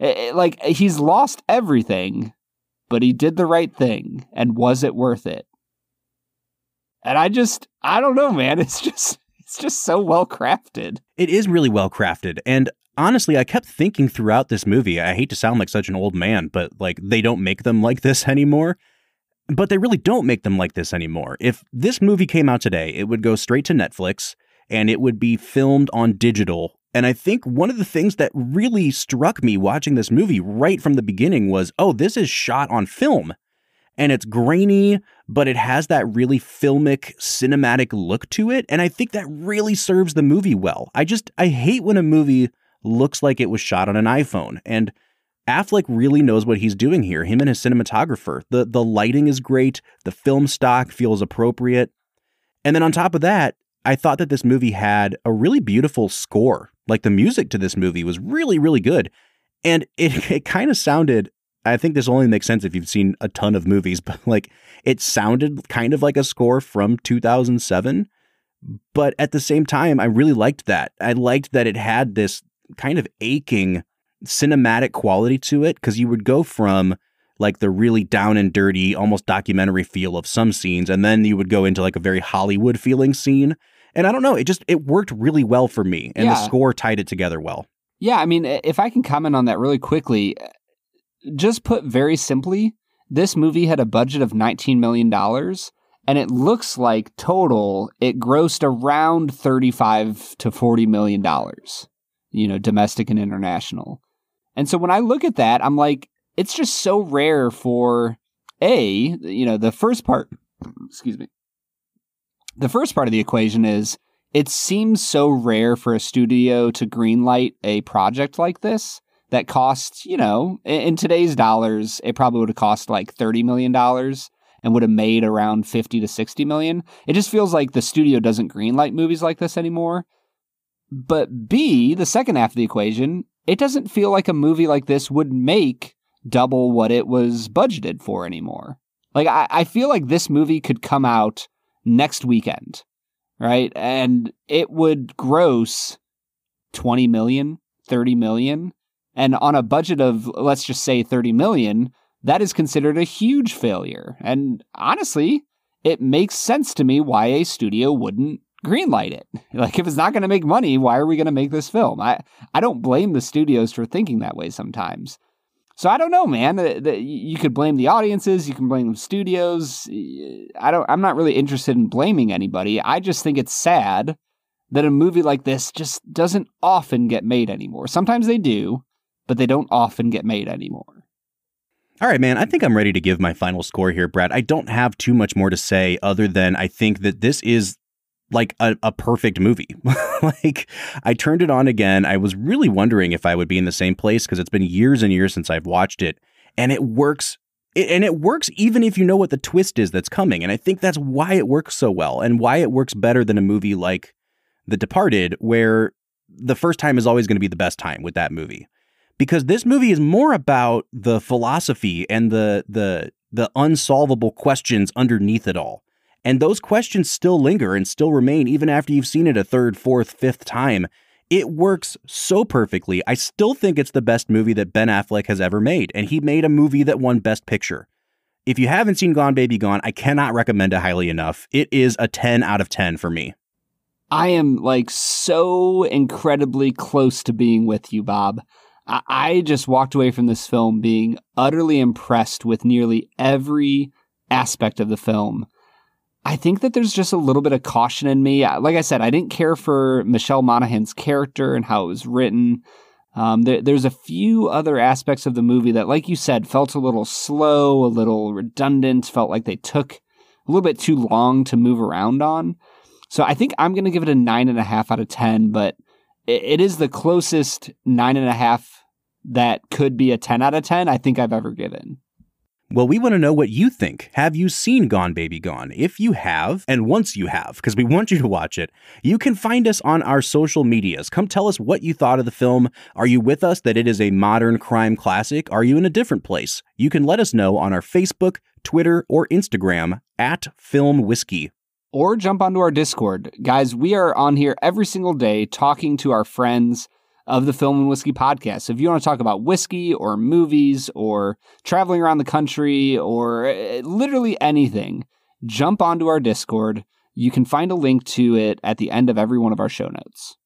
it, it, like he's lost everything, but he did the right thing, and was it worth it? And I just, I don't know, man. It's just, it's just so well crafted. It is really well crafted. And honestly, I kept thinking throughout this movie, I hate to sound like such an old man, but like they don't make them like this anymore. But they really don't make them like this anymore. If this movie came out today, it would go straight to Netflix and it would be filmed on digital. And I think one of the things that really struck me watching this movie right from the beginning was oh, this is shot on film and it's grainy, but it has that really filmic, cinematic look to it. And I think that really serves the movie well. I just, I hate when a movie looks like it was shot on an iPhone. And Affleck really knows what he's doing here, him and his cinematographer. The, the lighting is great, the film stock feels appropriate. And then on top of that, I thought that this movie had a really beautiful score. Like the music to this movie was really, really good. And it, it kind of sounded I think this only makes sense if you've seen a ton of movies, but like it sounded kind of like a score from 2007. But at the same time, I really liked that. I liked that it had this kind of aching cinematic quality to it because you would go from like the really down and dirty, almost documentary feel of some scenes, and then you would go into like a very Hollywood feeling scene. And I don't know, it just it worked really well for me, and yeah. the score tied it together well. Yeah, I mean, if I can comment on that really quickly, just put very simply, this movie had a budget of $19 million, and it looks like total it grossed around 35 to 40 million dollars, you know, domestic and international. And so when I look at that, I'm like, it's just so rare for a, you know, the first part, excuse me. The first part of the equation is it seems so rare for a studio to greenlight a project like this that costs, you know, in, today's dollars, it probably would have cost like $30 million and would have made around 50 to 60 million. It just feels like the studio doesn't greenlight movies like this anymore. But B, the second half of the equation, it doesn't feel like a movie like this would make double what it was budgeted for anymore. Like, I, I feel like this movie could come out next weekend, right? And it would gross 20 million, 30 million. And on a budget of, let's just say 30 million, that is considered a huge failure. And honestly, it makes sense to me why a studio wouldn't greenlight it. Like if it's not going to make money, why are we going to make this film? I I don't blame the studios for thinking that way sometimes. So I don't know, man. The, the, you could blame the audiences, you can blame the studios. I don't. I'm not really interested in blaming anybody. I just think it's sad that a movie like this just doesn't often get made anymore. Sometimes they do, but they don't often get made anymore. All right, man. I think I'm ready to give my final score here, Brad. I don't have too much more to say other than I think that this is like a, a perfect movie. like I turned it on again. I was really wondering if I would be in the same place because it's been years and years since I've watched it, and it works. It, and it works even if you know what the twist is that's coming. And I think that's why it works so well and why it works better than a movie like The Departed, where the first time is always going to be the best time with that movie. Because this movie is more about the philosophy and the the the unsolvable questions underneath it all. And those questions still linger and still remain even after you've seen it a third, fourth, fifth time. It works so perfectly. I still think it's the best movie that Ben Affleck has ever made, and he made a movie that won Best Picture. If you haven't seen Gone Baby Gone, I cannot recommend it highly enough. It is a 10 out of 10 for me. I am like so incredibly close to being with you, Bob. I just walked away from this film being utterly impressed with nearly every aspect of the film. I think that there's just a little bit of caution in me. Like I said, I didn't care for Michelle Monaghan's character and how it was written. Um, there, there's a few other aspects of the movie that, like you said, felt a little slow, a little redundant, felt like they took a little bit too long to move around on. So I think I'm going to give it a nine and a half out of 10, but it, it is the closest nine and a half that could be a 10 out of 10 I think I've ever given. Well, we want to know what you think. Have you seen Gone Baby Gone? If you have, and once you have, because we want you to watch it, you can find us on our social medias. Come tell us what you thought of the film. Are you with us that it is a modern crime classic? Are you in a different place? You can let us know on our Facebook, Twitter, or Instagram at Film Whiskey. Or jump onto our Discord. Guys, we are on here every single day talking to our friends of the Film and Whiskey podcast. So if you want to talk about whiskey or movies or traveling around the country or eh, literally anything, jump onto our Discord. You can find a link to it at the end of every one of our show notes.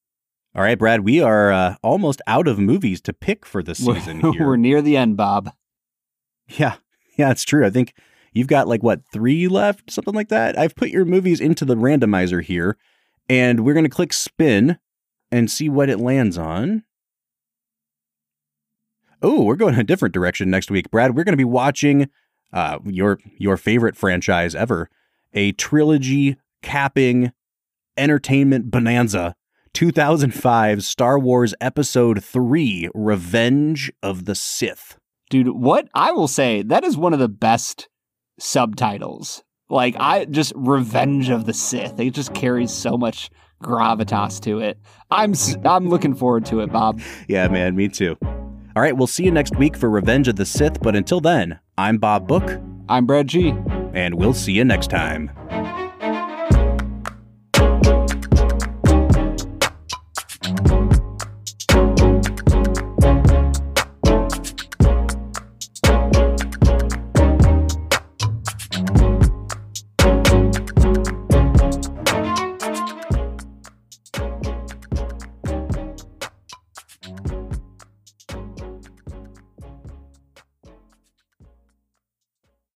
All right, Brad, we are uh, almost out of movies to pick for the season here. We're near the end, Bob. Yeah, yeah, it's true. I think you've got like what, three left, something like that. I've put your movies into the randomizer here, and we're going to click spin and see what it lands on. Oh, we're going a different direction next week, Brad. We're going to be watching uh, your your favorite franchise ever, a trilogy capping entertainment bonanza. 2005 Star Wars Episode 3 Revenge of the Sith. Dude, what I will say, that is one of the best subtitles. Like I just Revenge of the Sith. It just carries so much gravitas to it. I'm I'm looking forward to it, Bob. Yeah, man, me too. All right, we'll see you next week for Revenge of the Sith, but until then, I'm Bob Book. I'm Brad G. And we'll see you next time.